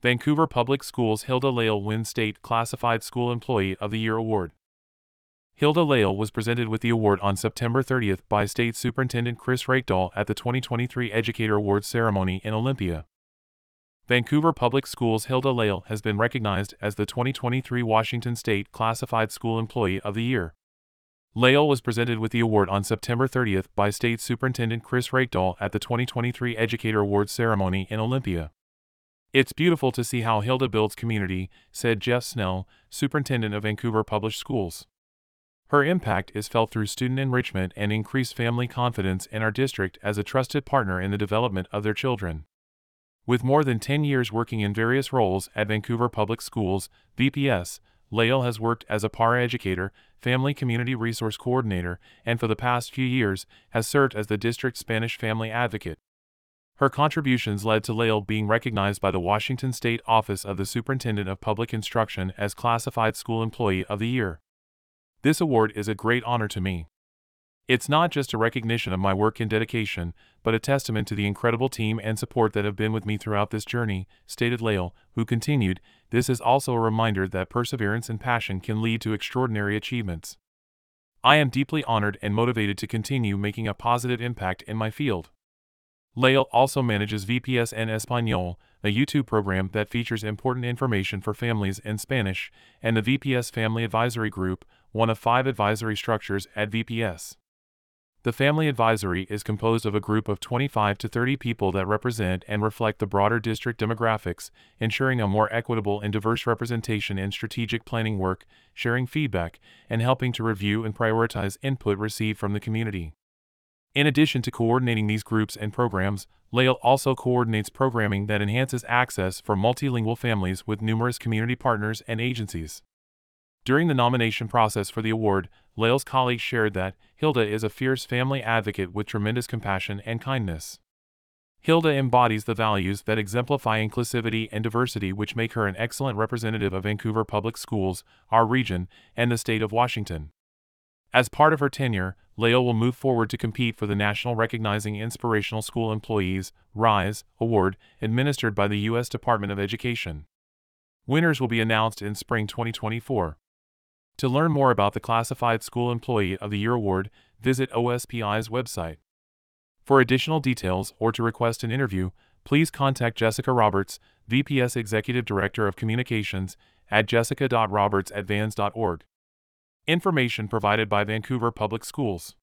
Vancouver Public Schools Hilda Lail wins State Classified School Employee of the Year Award. Hilda Lail was presented with the award on September 30th by State Superintendent Chris Reykdal at the 2023 Educator Awards ceremony in Olympia. Vancouver Public Schools Hilda Lail has been recognized as the 2023 Washington State Classified School Employee of the Year. Lail was presented with the award on September 30th by State Superintendent Chris Reykdal at the 2023 Educator Awards ceremony in Olympia. It's beautiful to see how Hilda builds community, said Jeff Snell, superintendent of Vancouver Public Schools. Her impact is felt through student enrichment and increased family confidence in our district as a trusted partner in the development of their children. With more than 10 years working in various roles at Vancouver Public Schools, VPS, Lail has worked as a paraeducator, family community resource coordinator, and for the past few years has served as the district's Spanish family advocate. Her contributions led to Lail being recognized by the Washington State Office of the Superintendent of Public Instruction as Classified School Employee of the Year. This award is a great honor to me. It's not just a recognition of my work and dedication, but a testament to the incredible team and support that have been with me throughout this journey, stated Lail, who continued, This is also a reminder that perseverance and passion can lead to extraordinary achievements. I am deeply honored and motivated to continue making a positive impact in my field. Lail also manages VPS en Español, a YouTube program that features important information for families in Spanish, and the VPS Family Advisory Group, one of five advisory structures at VPS. The Family Advisory is composed of a group of 25 to 30 people that represent and reflect the broader district demographics, ensuring a more equitable and diverse representation in strategic planning work, sharing feedback, and helping to review and prioritize input received from the community. In addition to coordinating these groups and programs, Lail also coordinates programming that enhances access for multilingual families with numerous community partners and agencies. During the nomination process for the award, Lail's colleagues shared that Hilda is a fierce family advocate with tremendous compassion and kindness. Hilda embodies the values that exemplify inclusivity and diversity, which make her an excellent representative of Vancouver Public Schools, our region, and the state of Washington. As part of her tenure, Lail will move forward to compete for the National Recognizing Inspirational School Employees RISE award administered by the U.S. Department of Education. Winners will be announced in spring 2024. To learn more about the Classified School Employee of the Year award, visit OSPI's website. For additional details or to request an interview, please contact Jessica Roberts, VPS Executive Director of Communications, at jessica.roberts at vans.org. Information provided by Vancouver Public Schools.